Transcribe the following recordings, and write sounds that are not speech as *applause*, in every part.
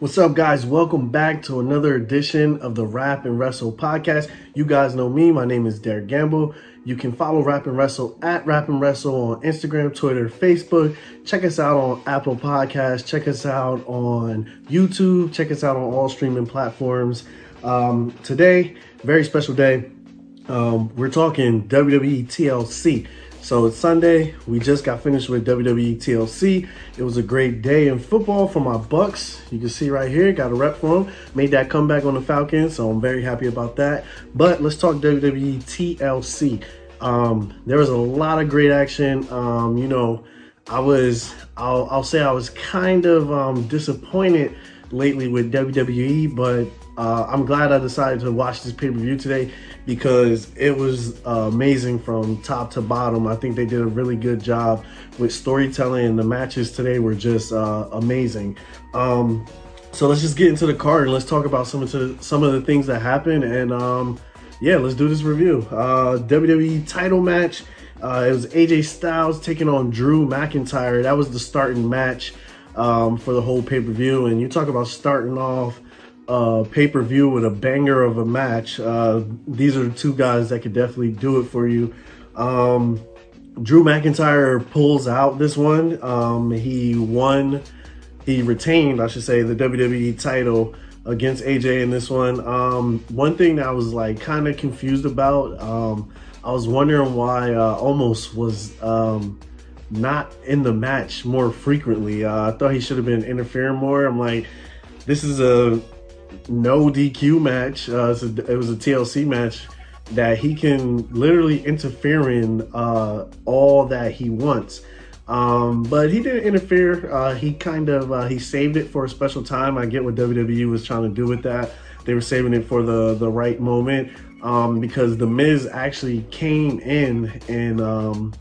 What's up, guys? Welcome back to another edition of the Rap and Wrestle podcast. You guys know me. My name is Derek Gamble. You can follow Rap and Wrestle at Rap and Wrestle on Instagram, Twitter, Facebook. Check us out on Apple Podcasts. Check us out on YouTube. Check us out on all streaming platforms. Um, today, very special day. Um, we're talking WWE TLC. So it's Sunday. We just got finished with WWE TLC. It was a great day in football for my Bucs. You can see right here, got a rep for them. Made that comeback on the Falcons, so I'm very happy about that. But let's talk WWE TLC. Um, there was a lot of great action. Um, you know, I was, I'll, I'll say I was kind of um, disappointed lately with WWE, but uh, I'm glad I decided to watch this pay-per-view today because it was uh, amazing from top to bottom. I think they did a really good job with storytelling and the matches today were just uh, amazing. Um, so let's just get into the card and let's talk about some of the, some of the things that happened and um, yeah, let's do this review. Uh, WWE title match. Uh, it was AJ Styles taking on Drew McIntyre. That was the starting match um, for the whole pay-per-view. And you talk about starting off uh, pay-per-view with a banger of a match. Uh, these are the two guys that could definitely do it for you. Um, Drew McIntyre pulls out this one. Um, he won, he retained, I should say, the WWE title against AJ in this one. Um, one thing that I was like kind of confused about, um, I was wondering why uh, Omos was um, not in the match more frequently. Uh, I thought he should have been interfering more. I'm like, this is a no DQ match. Uh, it was a TLC match that he can literally interfere in uh, all that he wants. Um, but he didn't interfere. Uh, he kind of uh, he saved it for a special time. I get what WWE was trying to do with that. They were saving it for the the right moment um, because the Miz actually came in and um,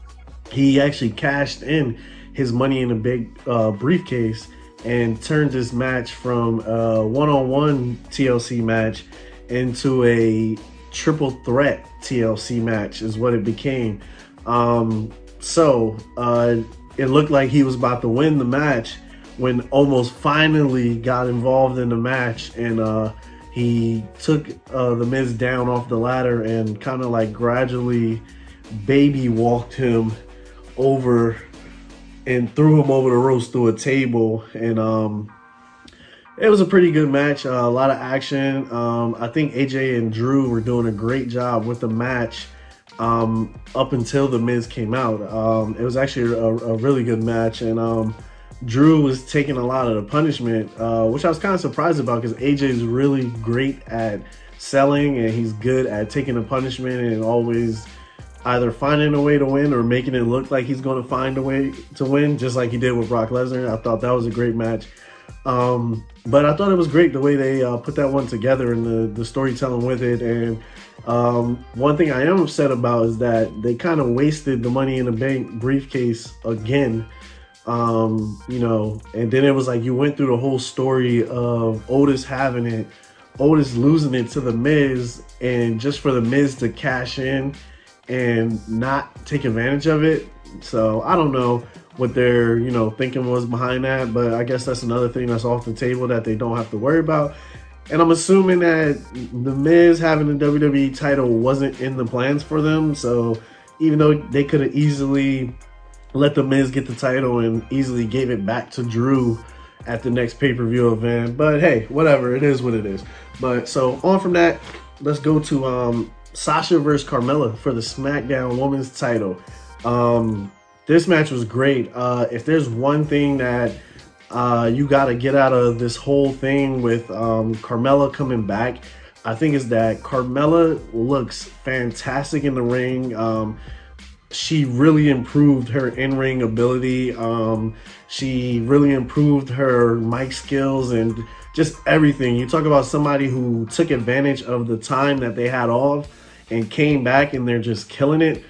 he actually cashed in his money in a big uh, briefcase and turned this match from a one-on-one TLC match into a triple threat TLC match is what it became. Um, so uh, it looked like he was about to win the match when Omos finally got involved in the match and uh, he took uh, the Miz down off the ladder and kind of like gradually baby walked him over and threw him over the ropes through a table. And um, it was a pretty good match. Uh, a lot of action. Um, I think AJ and Drew were doing a great job with the match um, up until the Miz came out. Um, it was actually a, a, really good match, and um, Drew was taking a lot of the punishment, uh, which I was kind of surprised about because AJ is really great at selling and he's good at taking the punishment and always either finding a way to win or making it look like he's going to find a way to win, just like he did with Brock Lesnar. I thought that was a great match. Um, but I thought it was great the way they uh, put that one together and the, the storytelling with it. And um, one thing I am upset about is that they kind of wasted the money in the bank briefcase again. Um, you know, and then it was like you went through the whole story of Otis having it, Otis losing it to the Miz, and just for the Miz to cash in and not take advantage of it. So I don't know what their you know thinking was behind that, but I guess that's another thing that's off the table that they don't have to worry about. And I'm assuming that the Miz having the WWE title wasn't in the plans for them. So even though they could have easily let the Miz get the title and easily gave it back to Drew at the next pay-per-view event. But hey, whatever, it is what it is. But so on from that, let's go to um Sasha versus Carmella for the SmackDown Women's title. Um, this match was great. Uh, if there's one thing that uh, you got to get out of this whole thing with um, Carmella coming back, I think is that Carmella looks fantastic in the ring. Um, she really improved her in-ring ability. Um, she really improved her mic skills and just everything. You talk about somebody who took advantage of the time that they had off and came back and they're just killing it.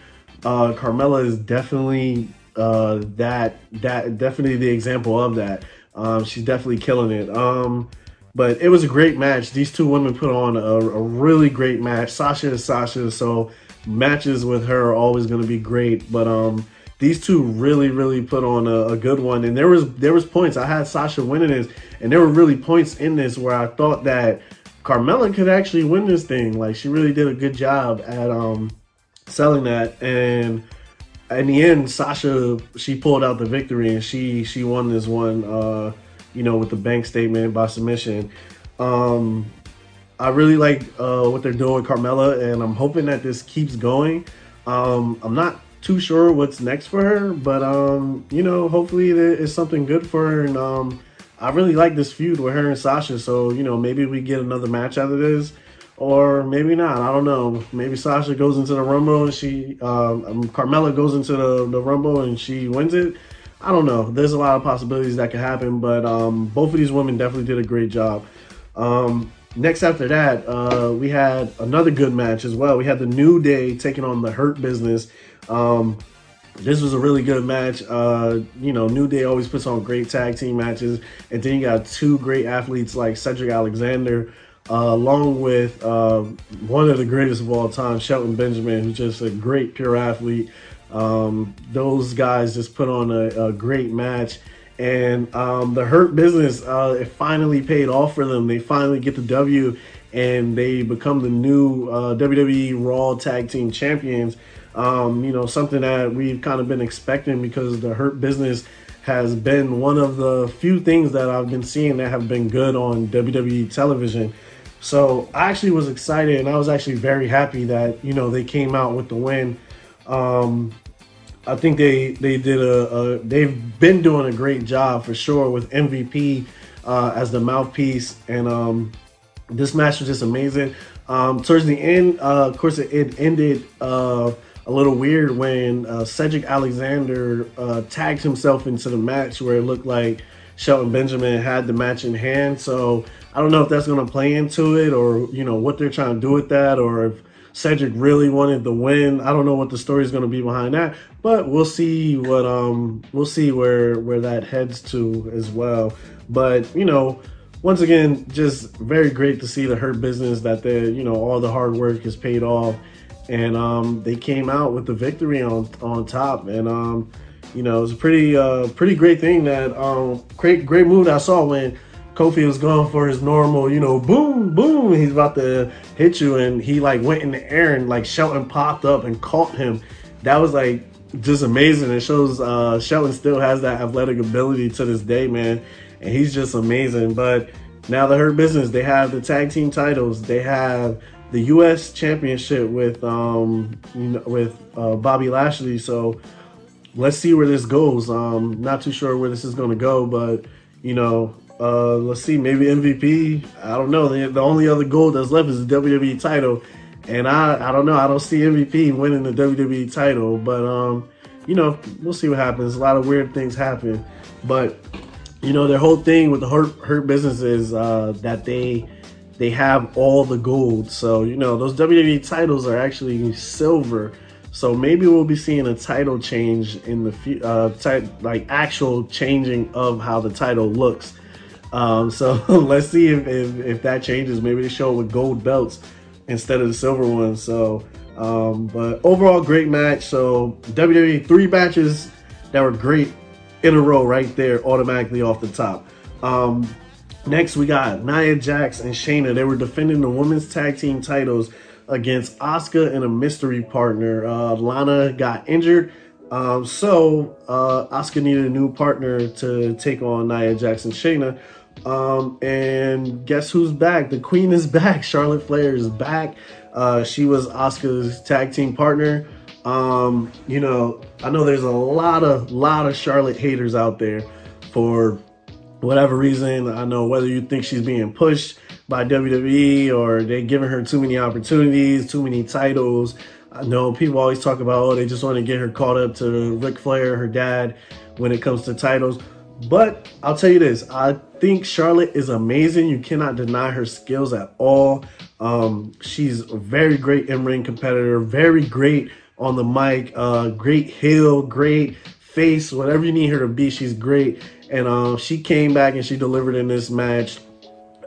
Uh, Carmella is definitely uh, that that definitely the example of that. Um, she's definitely killing it. Um, but it was a great match. These two women put on a, a really great match. Sasha is Sasha, so matches with her are always going to be great. But um, these two really, really put on a, a, good one. And there was there was points I had Sasha winning this, and there were really points in this where I thought that Carmella could actually win this thing. Like she really did a good job at um selling that, and in the end, Sasha she pulled out the victory and she she won this one. Uh, you know, with the bank statement by submission. Um, I really like uh, what they're doing with Carmella, and I'm hoping that this keeps going. Um, I'm not too sure what's next for her, but um, you know, hopefully it's something good for her. And um, I really like this feud with her and Sasha, so you know, maybe we get another match out of this, or maybe not. I don't know. Maybe Sasha goes into the Rumble and she, um, um, Carmella goes into the, the Rumble and she wins it. I don't know. There's a lot of possibilities that could happen, but um, both of these women definitely did a great job. Um, next after that, uh, we had another good match as well. We had the New Day taking on the Hurt Business. Um, this was a really good match. Uh, you know, New Day always puts on great tag team matches, and then you got two great athletes like Cedric Alexander, uh, along with uh, one of the greatest of all time, Shelton Benjamin, who's just a great pure athlete. Um, those guys just put on a, a great match and um, the Hurt Business uh, it finally paid off for them. They finally get the W, and they become the new uh, WWE Raw Tag Team Champions. Um, you know, something that we've kind of been expecting because the Hurt Business has been one of the few things that I've been seeing that have been good on WWE television. So I actually was excited, and I was actually very happy that you know they came out with the win. Um, I think they they did a, a, they've been doing a great job for sure with MVP uh, as the mouthpiece, and um, this match was just amazing. Um, towards the end, uh, of course, it, it ended uh, a little weird when uh, Cedric Alexander uh, tagged himself into the match where it looked like Shelton Benjamin had the match in hand. So I don't know if that's going to play into it or you know what they're trying to do with that, or if Cedric really wanted the win. I don't know what the story is going to be behind that, but we'll see what um we'll see where where that heads to as well. But you know, once again, just very great to see the Hurt Business that they you know all the hard work has paid off, and um they came out with the victory on on top, and um you know it's a pretty uh pretty great thing that um great great move that I saw when Kofi was going for his normal, you know, boom, boom. He's about to hit you, and he like went in the air and like Shelton popped up and caught him. That was like just amazing. It shows uh, Shelton still has that athletic ability to this day, man, and he's just amazing. But now the Hurt Business, they have the tag team titles. They have the U.S. Championship with um, you know, with uh, Bobby Lashley. So let's see where this goes. Um, not too sure where this is going to go, but you know, uh, let's see, maybe MVP. I don't know. The, the only other goal that's left is the WWE title, and I I don't know. I don't see MVP winning the WWE title, but um, you know, we'll see what happens. A lot of weird things happen, but you know, their whole thing with the hurt hurt business is uh, that they they have all the gold. So you know, those WWE titles are actually silver. So maybe we'll be seeing a title change in the future, uh, like actual changing of how the title looks. Um, *laughs* so let's see if, if, if, that changes. Maybe they show it with gold belts instead of the silver ones. So, um, but overall, great match. So WWE three matches that were great in a row right there, automatically off the top. Um, next, we got Nia Jax and Shayna. They were defending the women's tag team titles against Asuka and a mystery partner. Uh, Lana got injured. Um, so uh, Asuka needed a new partner to take on Nia Jax and Shayna. Um, and guess who's back? The queen is *laughs* back. Charlotte Flair is back. Uh, she was Asuka's tag team partner. Um, you know, I know there's a lot of lot of Charlotte haters out there for whatever reason. I know whether you think she's being pushed by WWE or they're giving her too many opportunities, too many titles. I know people always talk about, oh, they just want to get her caught up to Ric Flair, her dad, when it comes to titles. But I'll tell you this, I think Charlotte is amazing. You cannot deny her skills at all. Um, she's a very great in-ring competitor, very great on the mic, uh, great heel, great face, whatever you need her to be, she's great. And um, she came back and she delivered in this match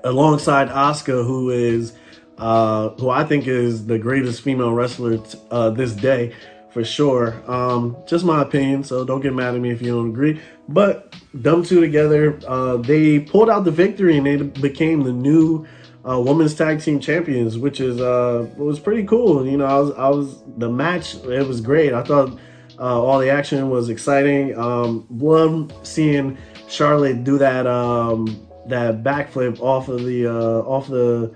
alongside Asuka, who is uh, who I think is the greatest female wrestler uh, this day for sure. Um, just my opinion, so don't get mad at me if you don't agree. But them two together, uh, they pulled out the victory and they became the new uh, women's tag team champions, which is uh, was pretty cool. You know, I was I was the match. It was great. I thought uh, all the action was exciting. Um, love seeing Charlotte do that um, that backflip off of the uh, off the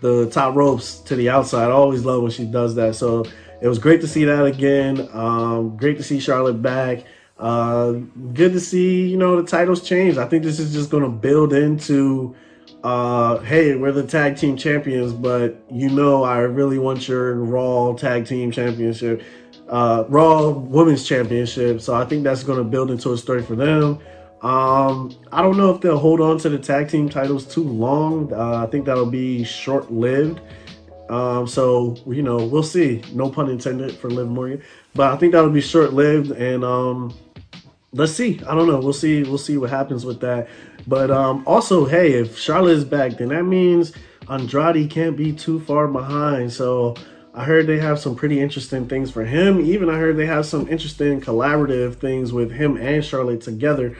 the top ropes to the outside. I always love when she does that. So it was great to see that again. Um, great to see Charlotte back. Uh, good to see, you know, the titles change. I think this is just going to build into, uh, hey, we're the tag team champions, but you know, I really want your Raw tag team championship, uh, Raw women's championship. So I think that's going to build into a story for them. Um, I don't know if they'll hold on to the tag team titles too long. Uh, I think that'll be short lived. Um, so you know, we'll see. No pun intended for Liv Morgan, but I think that'll be short lived. And um, let's see. I don't know. We'll see. We'll see what happens with that. But um, also, hey, if Charlotte is back, then that means Andrade can't be too far behind. So I heard they have some pretty interesting things for him. Even I heard they have some interesting collaborative things with him and Charlotte together.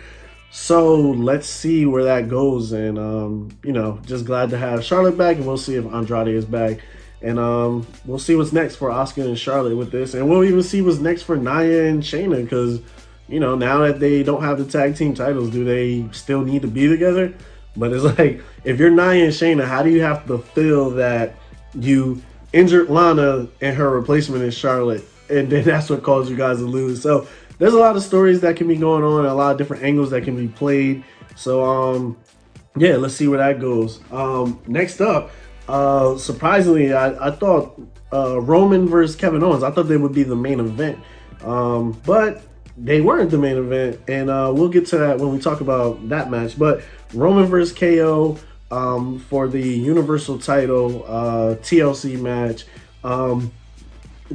So let's see where that goes. And, um, you know, just glad to have Charlotte back. And we'll see if Andrade is back. And um, we'll see what's next for Asuka and Charlotte with this. And we'll even see what's next for Nia and Shayna because, you know, now that they don't have the tag team titles, do they still need to be together? But it's *laughs* like, if you're Nia and Shayna, how do you have to feel that you injured Lana and her replacement is Charlotte? And then *laughs* that's what caused you guys to lose. So there's a lot of stories that can be going on, a lot of different angles that can be played. So, um, yeah, let's see where that goes. Um, next up, uh, surprisingly, I, I thought uh, Roman versus Kevin Owens. I thought they would be the main event, um, but they weren't the main event, and uh, we'll get to that when we talk about that match. But Roman versus KO um, for the Universal Title uh, TLC match. Um,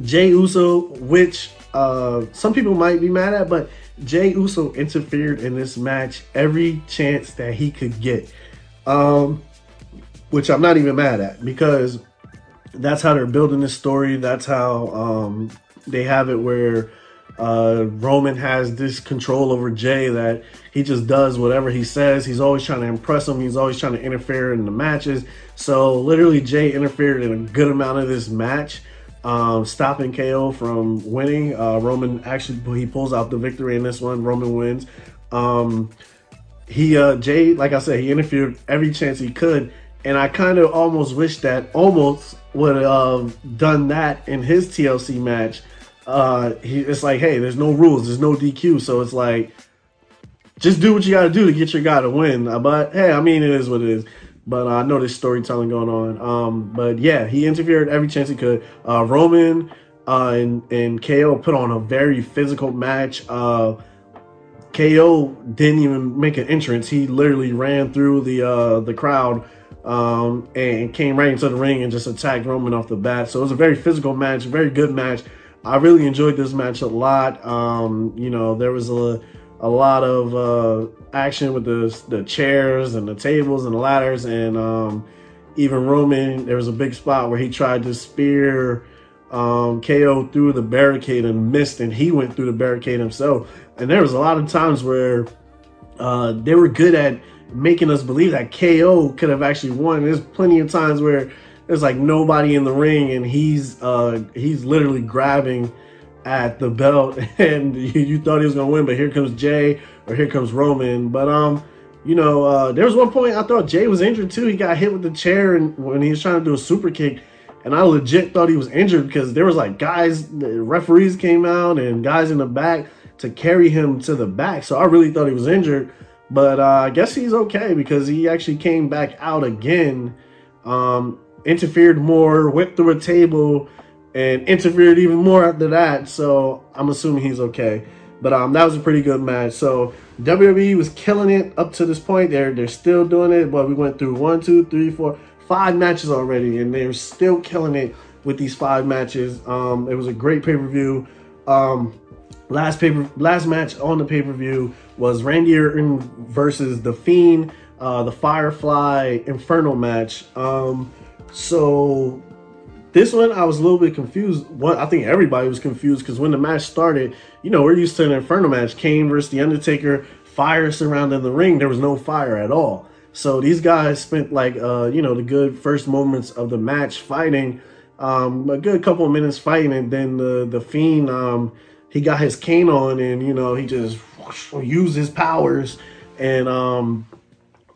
Jey Uso, which uh, some people might be mad at, but Jey Uso interfered in this match every chance that he could get. Um, which I'm not even mad at because that's how they're building this story. That's how um, they have it where uh, Roman has this control over Jey that he just does whatever he says. He's always trying to impress him. He's always trying to interfere in the matches. So literally, Jey interfered in a good amount of this match, um, stopping KO from winning. Uh, Roman actually he pulls out the victory in this one. Roman wins. Um, he uh, Jey, like I said, he interfered every chance he could and I kind of almost wish that Omos would have done that in his TLC match. Uh, he, it's like, hey, there's no rules, there's no DQ, so it's like, just do what you got to do to get your guy to win. But hey, I mean, it is what it is. But I know there's storytelling going on. Um, but yeah, he interfered every chance he could. Uh, Roman uh, and, and KO put on a very physical match. Uh, KO didn't even make an entrance. He literally ran through the uh, the crowd um, and came right into the ring and just attacked Roman off the bat. So it was a very physical match, very good match. I really enjoyed this match a lot. Um, you know, there was a a lot of uh, action with the the chairs and the tables and the ladders, and um, even Roman. There was a big spot where he tried to spear um, KO through the barricade and missed, and he went through the barricade himself. And there was a lot of times where uh, they were good at making us believe that KO could have actually won. There's plenty of times where there's like nobody in the ring and he's uh he's literally grabbing at the belt *laughs* and you, thought he was gonna win, but here comes Jey or here comes Roman. But um, you know, uh there was one point I thought Jey was injured too. He got hit with the chair and when he was trying to do a super kick. And I legit thought he was injured because there was like guys, referees came out and guys in the back to carry him to the back. So I really thought he was injured. But uh, I guess he's okay because he actually came back out again, um, interfered more, went through a table, and interfered even more after that. So I'm assuming he's okay. But um, that was a pretty good match. So WWE was killing it up to this point. They're they're still doing it. But we went through one, two, three, four, five matches already, and they're still killing it with these five matches. Um, it was a great pay per view. Um, last paper last match on the pay per view was Randy Orton versus The Fiend, uh, the Firefly Inferno match. Um, so This one, I was a little bit confused. What I think everybody was confused because when the match started, you know, we're used to an Inferno match. Kane versus The Undertaker, fire surrounding the ring. There was no fire at all. So these guys spent like, uh, you know, the good first moments of the match fighting, um, a good couple of minutes fighting, and then the the Fiend, um, he got his cane on, and you know, he just whoosh, used his powers and um,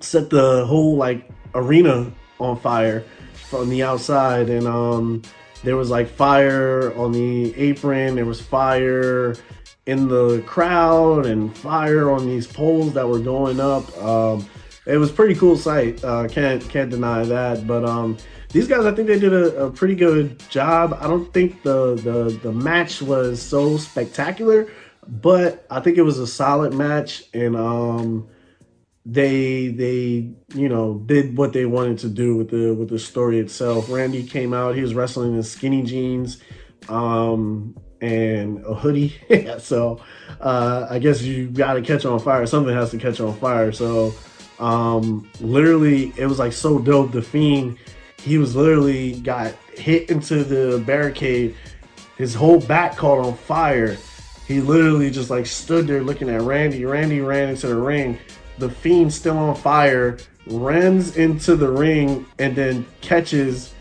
set the whole like arena on fire from the outside and um there was like fire on the apron there was fire in the crowd and fire on these poles that were going up. Um it was pretty cool sight uh can't can't deny that but um these guys i think they did a, a pretty good job. I don't think the the the match was so spectacular but i think it was a solid match and um they they you know did what they wanted to do with the with the story itself. Randy came out, he was wrestling in skinny jeans um and a hoodie. *laughs* so uh I guess you got to catch on fire. Something has to catch on fire. So um literally it was like so dope the fiend he was literally got hit into the barricade his whole back caught on fire he literally just like stood there looking at randy randy ran into the ring the Fiend still on fire, runs into the ring, and then catches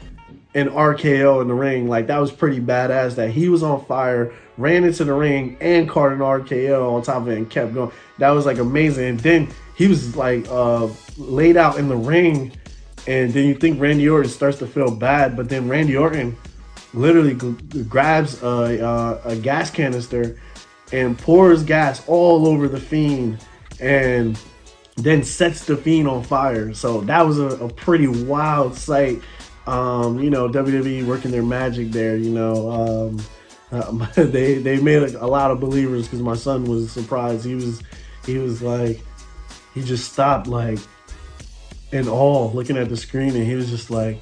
an RKO in the ring. Like that was pretty badass. That he was on fire, ran into the ring, and caught an RKO on top of it and kept going. That was like amazing. And then he was like uh, laid out in the ring, and then you think Randy Orton starts to feel bad, but then Randy Orton literally grabs a, a, a gas canister and pours gas all over the Fiend and then sets the Fiend on fire. So that was a, a pretty wild sight. Um, you know, WWE working their magic there. You know, um, uh, *laughs* they they made a, a, lot of believers because my son was surprised. He was he was like he just stopped like in awe looking at the screen and he was just like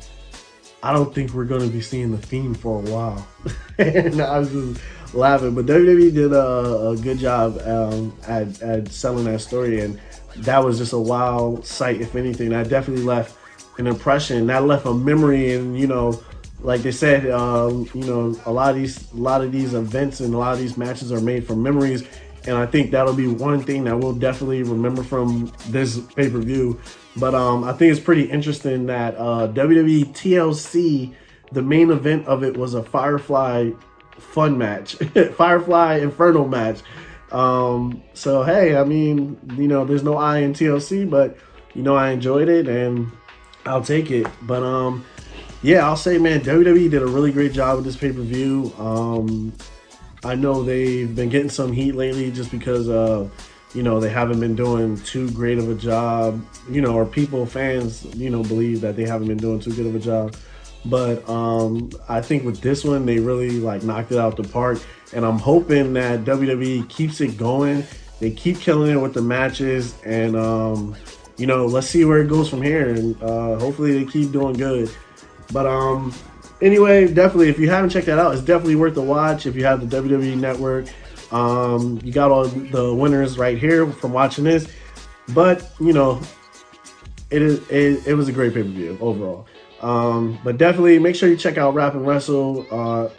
I don't think we're going to be seeing the Fiend for a while. *laughs* and I was just laughing. But WWE did a, a good job um, at, at selling that story. And that was just a wild sight, if anything. That definitely left an impression. That left a memory, and you know, like they said, um, you know, a lot of these, a lot of these events and a lot of these matches are made from memories, and I think that'll be one thing that we'll definitely remember from this pay per view. But um, I think it's pretty interesting that uh, WWE TLC, the main event of it was a Firefly fun match, *laughs* Firefly Inferno match. Um, so hey, I mean, you know, there's no I in TLC, but you know, I enjoyed it and I'll take it. But um, yeah, I'll say, man, WWE did a really great job with this pay per view. Um, I know they've been getting some heat lately just because uh, you know, they haven't been doing too great of a job. You know, or people, fans, you know, believe that they haven't been doing too good of a job. But um, I think with this one, they really like knocked it out the park. And I'm hoping that WWE keeps it going. They keep killing it with the matches. And, um, you know, let's see where it goes from here. And uh, hopefully they keep doing good. But um, anyway, definitely, if you haven't checked that out, it's definitely worth a watch if you have the WWE network. Um, you got all the winners right here from watching this. But, you know, it is it, it was a great pay-per-view overall. Um, but definitely make sure you check out Rap and Wrestle uh,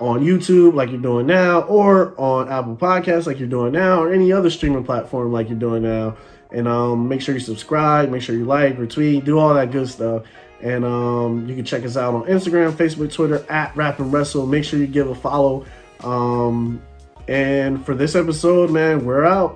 on YouTube like you're doing now, or on Apple Podcasts like you're doing now, or any other streaming platform like you're doing now. And um, make sure you subscribe, make sure you like, retweet, do all that good stuff. And um, you can check us out on Instagram, Facebook, Twitter at Rap and Wrestle. Make sure you give a follow. Um, and for this episode, man, we're out.